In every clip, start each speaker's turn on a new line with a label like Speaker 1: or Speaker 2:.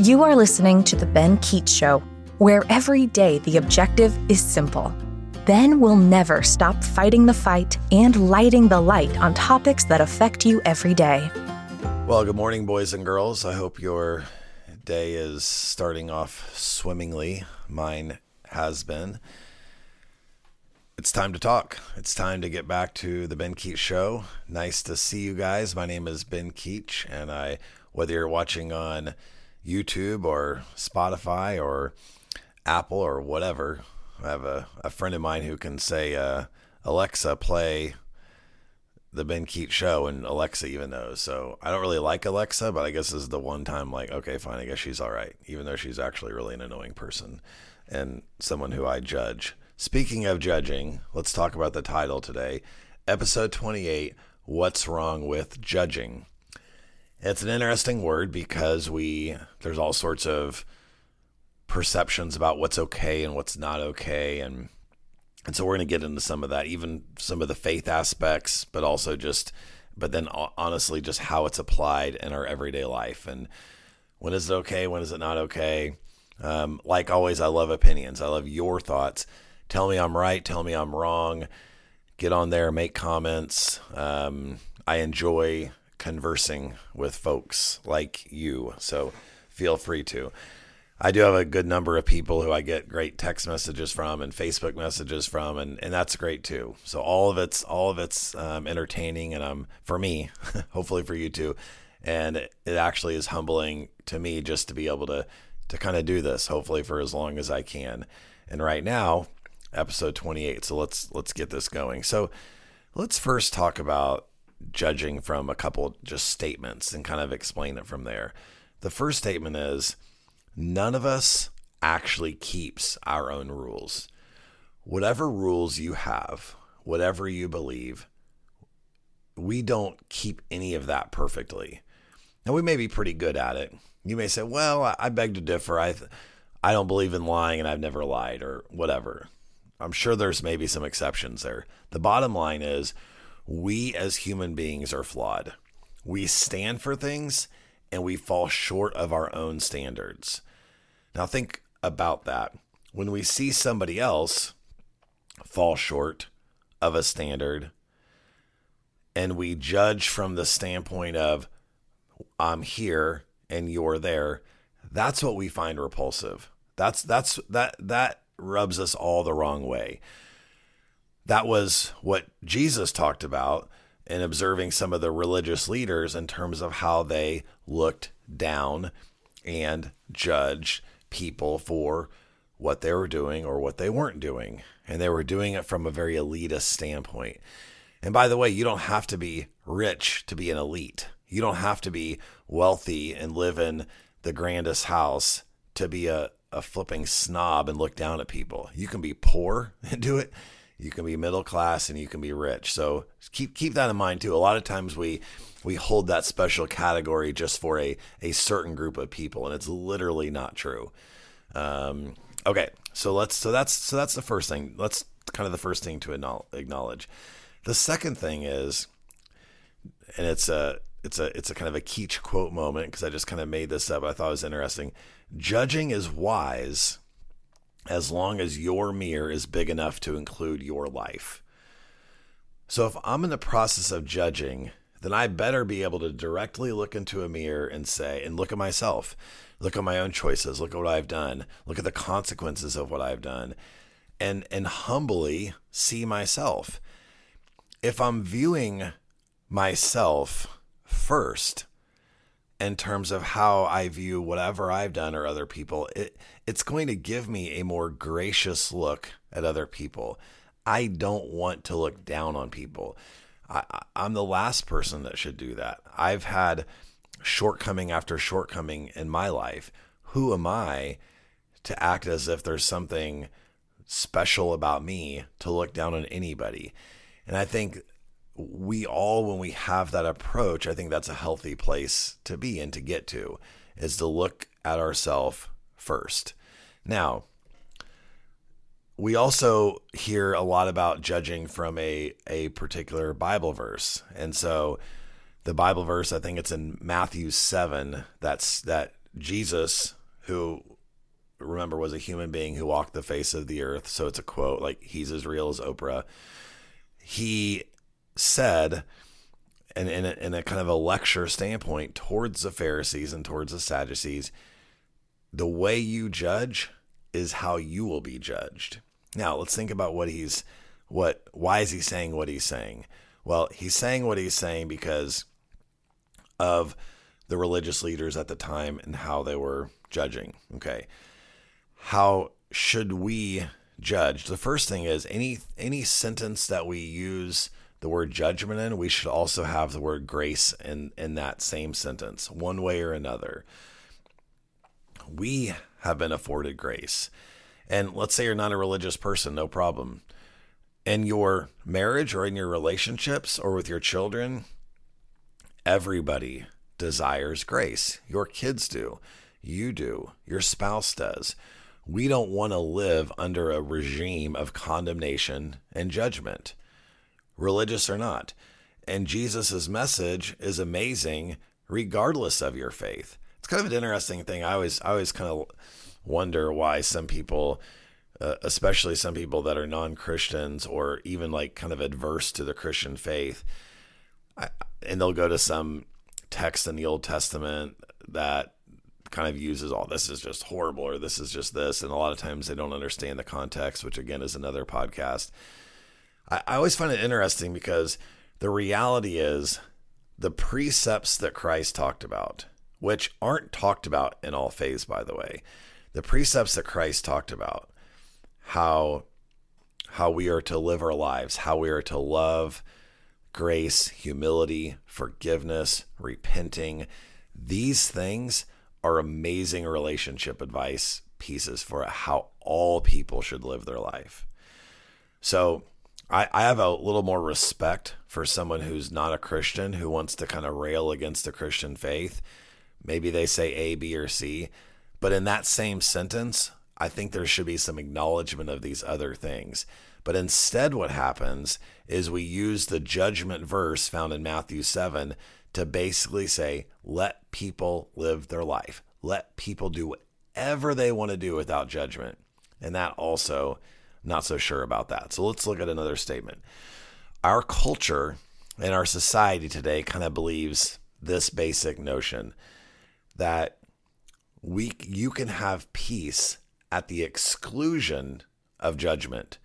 Speaker 1: You are listening to The Ben Keech Show, where every day the objective is simple. Ben will never stop fighting the fight and lighting the light on topics that affect you every day.
Speaker 2: Well, good morning, boys and girls. I hope your day is starting off swimmingly. Mine has been. It's time to talk. It's time to get back to the Ben Keech Show. Nice to see you guys. My name is Ben Keech, and I, whether you're watching on YouTube or Spotify or Apple or whatever, I have a, a friend of mine who can say, uh, Alexa, play the Ben Keech show, and Alexa even knows. So I don't really like Alexa, but I guess this is the one time, like, okay, fine, I guess she's all right, even though she's actually really an annoying person and someone who I judge. Speaking of judging, let's talk about the title today. Episode 28 What's Wrong with Judging? It's an interesting word because we there's all sorts of perceptions about what's okay and what's not okay. And and so we're going to get into some of that even some of the faith aspects but also just but then honestly just how it's applied in our everyday life. And when is it okay? When is it not okay? Um, like always i love opinions. I love your thoughts. Tell me i'm right tell me i'm wrong. Get on there make comments. Um, i enjoy conversing with folks like you so feel free to I do have a good number of people who I get great text messages from and Facebook messages from, and, and that's great too. So all of it's all of it's um, entertaining, and um for me, hopefully for you too, and it, it actually is humbling to me just to be able to to kind of do this, hopefully for as long as I can. And right now, episode 28. So let's let's get this going. So let's first talk about judging from a couple just statements and kind of explain it from there. The first statement is none of us actually keeps our own rules. Whatever rules you have, whatever you believe, we don't keep any of that perfectly. Now we may be pretty good at it. You may say, "Well, I beg to differ. I I don't believe in lying and I've never lied or whatever." I'm sure there's maybe some exceptions there. The bottom line is we as human beings are flawed. We stand for things and we fall short of our own standards. Now, think about that. When we see somebody else fall short of a standard and we judge from the standpoint of, I'm here and you're there, that's what we find repulsive. That's that's that that rubs us all the wrong way. That was what Jesus talked about in observing some of the religious leaders in terms of how they looked down and judged people for what they were doing or what they weren't doing. And they were doing it from a very elitist standpoint. And by the way, you don't have to be rich to be an elite. You don't have to be wealthy and live in the grandest house to be a, a flipping snob and look down at people. You can be poor and do it. You can be middle class and you can be rich. So keep keep that in mind too. A lot of times we we hold that special category just for a, a certain group of people, and it's literally not true. Um, okay, so let's so that's so that's the first thing. Let's kind of the first thing to acknowledge. The second thing is, and it's a it's a it's a kind of a Keech quote moment because I just kind of made this up. I thought it was interesting. Judging is wise as long as your mirror is big enough to include your life. So if I'm in the process of judging then I better be able to directly look into a mirror and say, and look at myself, look at my own choices, look at what I've done, look at the consequences of what I've done, and and humbly see myself. If I'm viewing myself first in terms of how I view whatever I've done or other people, it it's going to give me a more gracious look at other people. I don't want to look down on people. I, I'm the last person that should do that. I've had shortcoming after shortcoming in my life. Who am I to act as if there's something special about me to look down on anybody? And I think we all, when we have that approach, I think that's a healthy place to be and to get to, is to look at ourselves first. Now, we also hear a lot about judging from a, a particular Bible verse. And so the Bible verse, I think it's in Matthew 7, that's that Jesus, who remember was a human being who walked the face of the earth, so it's a quote, like he's as real as Oprah. He said, and in a, in a kind of a lecture standpoint towards the Pharisees and towards the Sadducees, the way you judge is how you will be judged. Now, let's think about what he's what why is he saying what he's saying? Well, he's saying what he's saying because of the religious leaders at the time and how they were judging. Okay. How should we judge? The first thing is any any sentence that we use the word judgment in, we should also have the word grace in in that same sentence, one way or another. We have been afforded grace. And let's say you're not a religious person, no problem. In your marriage or in your relationships or with your children, everybody desires grace. Your kids do. You do. Your spouse does. We don't want to live under a regime of condemnation and judgment, religious or not. And Jesus' message is amazing regardless of your faith. It's kind of an interesting thing. I always, I always kind of wonder why some people, uh, especially some people that are non Christians or even like kind of adverse to the Christian faith, I, and they'll go to some text in the Old Testament that kind of uses all oh, this is just horrible or this is just this. And a lot of times they don't understand the context, which again is another podcast. I, I always find it interesting because the reality is the precepts that Christ talked about, which aren't talked about in all faiths, by the way, the precepts that Christ talked about, how how we are to live our lives, how we are to love, grace, humility, forgiveness, repenting. These things are amazing relationship advice pieces for how all people should live their life. So I, I have a little more respect for someone who's not a Christian who wants to kind of rail against the Christian faith. Maybe they say A, B, or C. But in that same sentence, I think there should be some acknowledgement of these other things. But instead, what happens is we use the judgment verse found in Matthew 7 to basically say, let people live their life. Let people do whatever they want to do without judgment. And that also, not so sure about that. So let's look at another statement. Our culture and our society today kind of believes this basic notion that we you can have peace at the exclusion of judgment.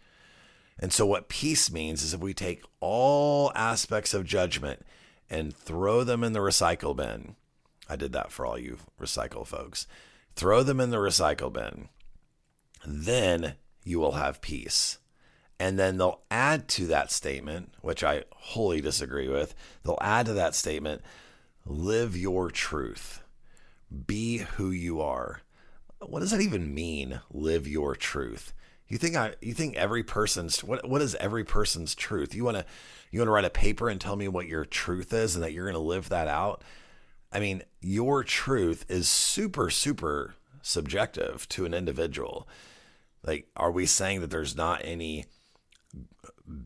Speaker 2: And so what peace means is if we take all aspects of judgment and throw them in the recycle bin. I did that for all you recycle folks. Throw them in the recycle bin. Then you will have peace. And then they'll add to that statement, which I wholly disagree with. They'll add to that statement, live your truth be who you are. What does that even mean? Live your truth. You think I you think every person's what what is every person's truth? You want to you want to write a paper and tell me what your truth is and that you're going to live that out? I mean, your truth is super super subjective to an individual. Like are we saying that there's not any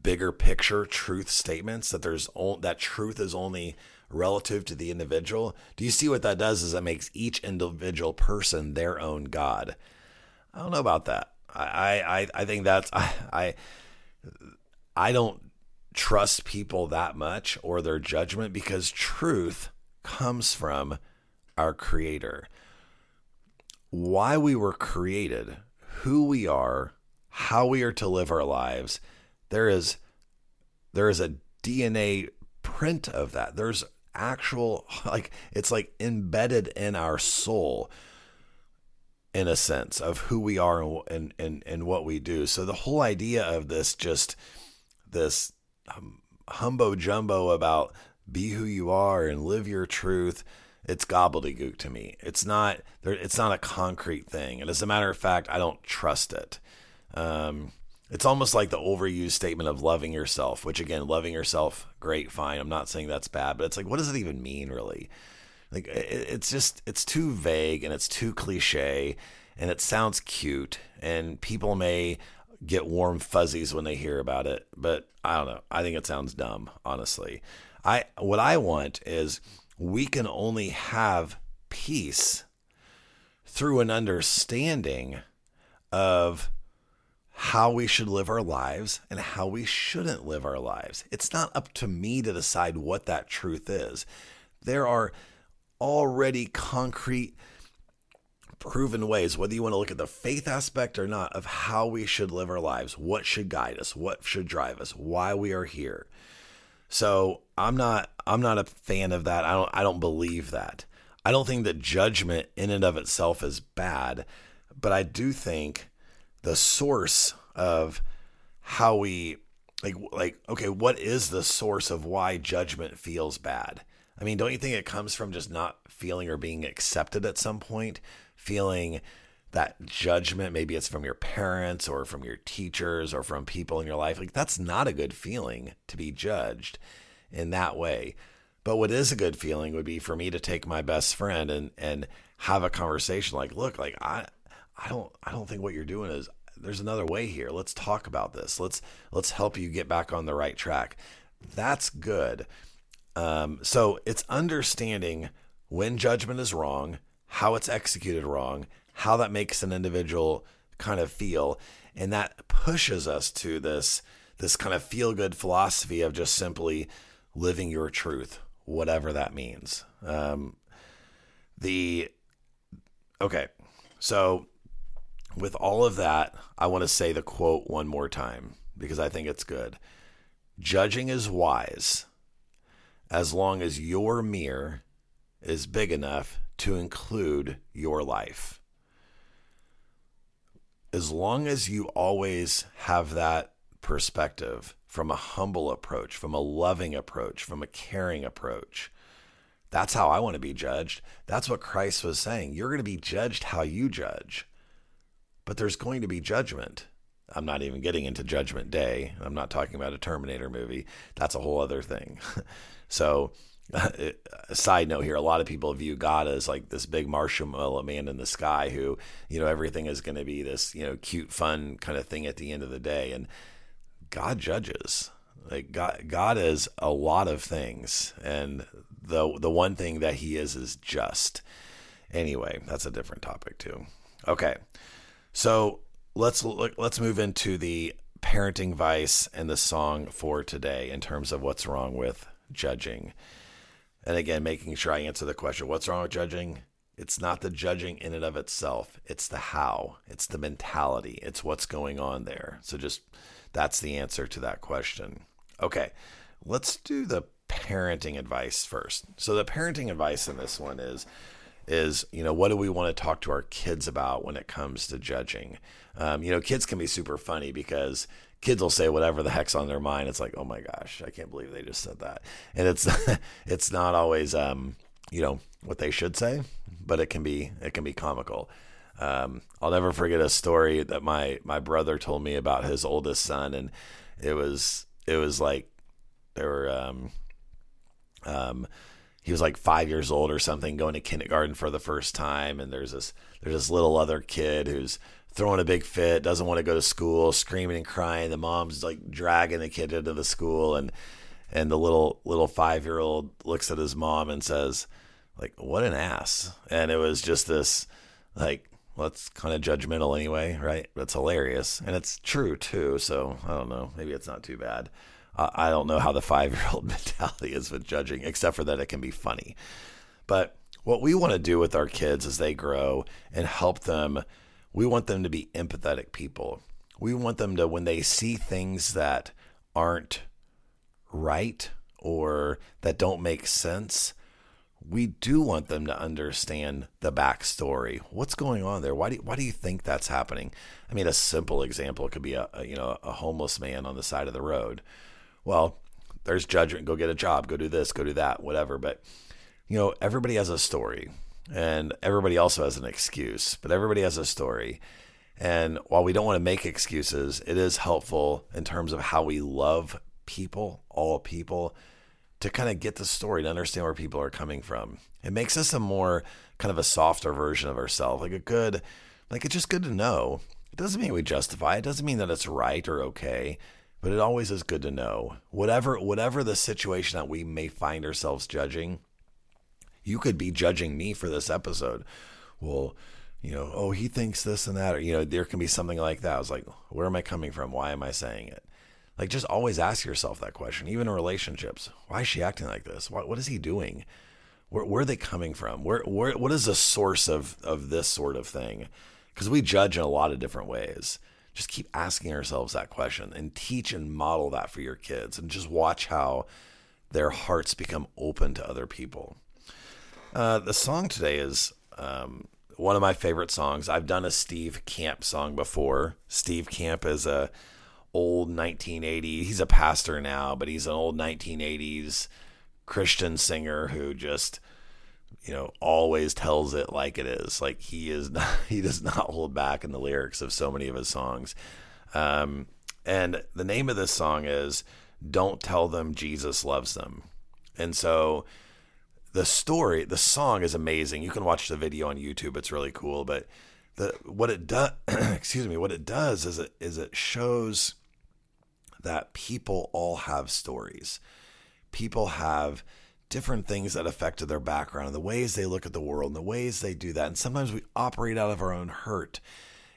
Speaker 2: bigger picture truth statements that there's that truth is only relative to the individual. Do you see what that does? Is it makes each individual person their own God. I don't know about that. I I, I think that's I, I I don't trust people that much or their judgment because truth comes from our creator. Why we were created, who we are, how we are to live our lives, there is there is a DNA print of that. There's actual like it's like embedded in our soul in a sense of who we are and and and, what we do. So the whole idea of this just this um, humbo jumbo about be who you are and live your truth it's gobbledygook to me. It's not. It's not a concrete thing, and as a matter of fact, I don't trust it. Um, it's almost like the overused statement of loving yourself, which again, loving yourself, great, fine. I'm not saying that's bad, but it's like, what does it even mean, really? Like, it's just, it's too vague and it's too cliche and it sounds cute, and people may get warm fuzzies when they hear about it, but I don't know. I think it sounds dumb, honestly. I, what I want is we can only have peace through an understanding of how we should live our lives and how we shouldn't live our lives. It's not up to me to decide what that truth is. There are already concrete, proven ways, whether you want to look at the faith aspect or not, of how we should live our lives, what should guide us, what should drive us, why we are here. So I'm not I'm not a fan of that. I don't I don't believe that. I don't think that judgment in and of itself is bad, but I do think the source of how we like like okay what is the source of why judgment feels bad i mean don't you think it comes from just not feeling or being accepted at some point feeling that judgment maybe it's from your parents or from your teachers or from people in your life like that's not a good feeling to be judged in that way but what is a good feeling would be for me to take my best friend and and have a conversation like look like i I don't I don't think what you're doing is there's another way here. Let's talk about this. Let's let's help you get back on the right track. That's good. Um, so it's understanding when judgment is wrong, how it's executed wrong, how that makes an individual kind of feel, and that pushes us to this this kind of feel good philosophy of just simply living your truth, whatever that means. Um, the okay, so with all of that, I want to say the quote one more time because I think it's good. Judging is wise as long as your mirror is big enough to include your life. As long as you always have that perspective from a humble approach, from a loving approach, from a caring approach, that's how I want to be judged. That's what Christ was saying. You're going to be judged how you judge but there's going to be judgment. I'm not even getting into Judgment Day. I'm not talking about a Terminator movie. That's a whole other thing. so, a side note here a lot of people view God as like this big marshmallow man in the sky who, you know, everything is going to be this, you know, cute, fun kind of thing at the end of the day. And God judges. Like God, God is a lot of things, and the the one thing that He is is just. Anyway, that's a different topic too. Okay, so let's look, let's move into the parenting vice and the song for today in terms of what's wrong with judging. And again, making sure I answer the question what's wrong with judging? It's not the judging in and of itself, it's the how, it's the mentality, it's what's going on there. So, just that's the answer to that question. Okay, let's do the parenting advice first. So, the parenting advice in this one is is you know what do we want to talk to our kids about when it comes to judging um, you know kids can be super funny because kids will say whatever the heck's on their mind it's like oh my gosh i can't believe they just said that and it's it's not always um, you know what they should say but it can be it can be comical um, i'll never forget a story that my my brother told me about his oldest son and it was it was like there were um um he was like five years old or something, going to kindergarten for the first time, and there's this there's this little other kid who's throwing a big fit, doesn't want to go to school, screaming and crying. The mom's like dragging the kid into the school, and and the little little five year old looks at his mom and says, like, "What an ass!" And it was just this like well, that's kind of judgmental anyway, right? That's hilarious. And it's true too. So I don't know. Maybe it's not too bad. I don't know how the five year old mentality is with judging, except for that it can be funny. But what we want to do with our kids as they grow and help them, we want them to be empathetic people. We want them to, when they see things that aren't right or that don't make sense, we do want them to understand the backstory. What's going on there? Why do you, why do you think that's happening? I mean, a simple example could be a, a you know a homeless man on the side of the road well, there's judgment. Go get a job. Go do this. Go do that. Whatever. But you know, everybody has a story, and everybody also has an excuse. But everybody has a story. And while we don't want to make excuses, it is helpful in terms of how we love people, all people, to kind of get the story, to understand where people are coming from. It makes us a more kind of a softer version of ourselves, like a good, like it's just good to know. It doesn't mean we justify it, doesn't mean that it's right or okay but it always is good to know whatever whatever the situation that we may find ourselves judging you could be judging me for this episode well you know, oh, he thinks this and that, or, you know, there can be something like that. I was like, where am I coming from? Why am I saying it? Like, just always ask yourself that question, even in relationships. Why is she acting like this? What, what is he doing? Where, where are they coming from? Where, where, what is the source of, of this sort of thing? Because we judge in a lot of different ways. Just keep asking ourselves that question and teach and model that for your kids and just watch how their hearts become open to other people. Uh, the song today is um, one of my favorite songs. I've done a Steve Camp song before. Steve Camp is a old 1980s. He's a pastor now, but he's an old 1980s Christian singer who just you know always tells it like it is. Like he is not, he does not hold back in the lyrics of so many of his songs. Um, and the name of this song is "Don't Tell Them Jesus Loves Them," and so the story, the song is amazing. You can watch the video on YouTube; it's really cool. But the what it does, excuse me, what it does is it is it shows that people all have stories. People have different things that affected their background and the ways they look at the world and the ways they do that. And sometimes we operate out of our own hurt.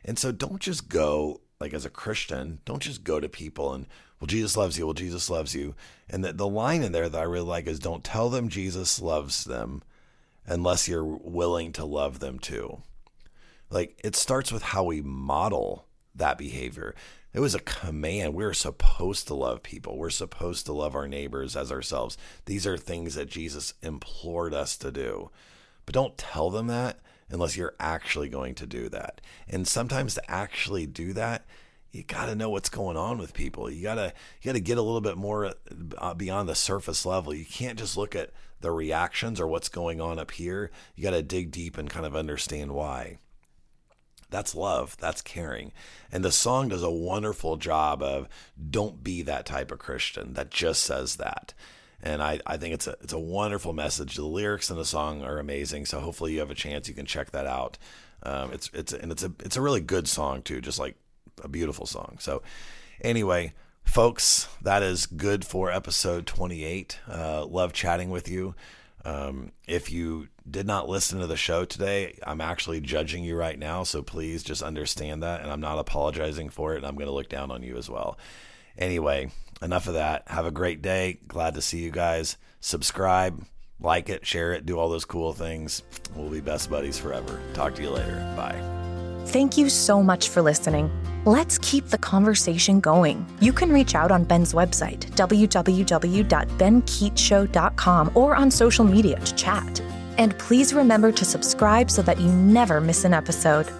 Speaker 2: And so don't just go like as a Christian, don't just go to people and well, Jesus loves you. Well, Jesus loves you. And the, the line in there that I really like is don't tell them Jesus loves them unless you're willing to love them too. Like it starts with how we model that behavior. It was a command. We're supposed to love people. We're supposed to love our neighbors as ourselves. These are things that Jesus implored us to do. But don't tell them that unless you're actually going to do that. And sometimes to actually do that, you got to know what's going on with people. You got to you got to get a little bit more uh, beyond the surface level. You can't just look at the reactions or what's going on up here. You got to dig deep and kind of understand why. That's love. That's caring. And the song does a wonderful job of don't be that type of Christian that just says that. And I, I think it's a it's a wonderful message. The lyrics in the song are amazing. So hopefully you have a chance you can check that out. Um, it's it's and it's a it's a really good song too, just like a beautiful song. So anyway, folks, that is good for episode 28. Uh, love chatting with you. Um, if you did not listen to the show today, I'm actually judging you right now. So please just understand that. And I'm not apologizing for it. And I'm going to look down on you as well. Anyway, enough of that. Have a great day. Glad to see you guys. Subscribe, like it, share it, do all those cool things. We'll be best buddies forever. Talk to you later. Bye.
Speaker 1: Thank you so much for listening. Let's keep the conversation going. You can reach out on Ben's website, www.benkeechshow.com, or on social media to chat. And please remember to subscribe so that you never miss an episode.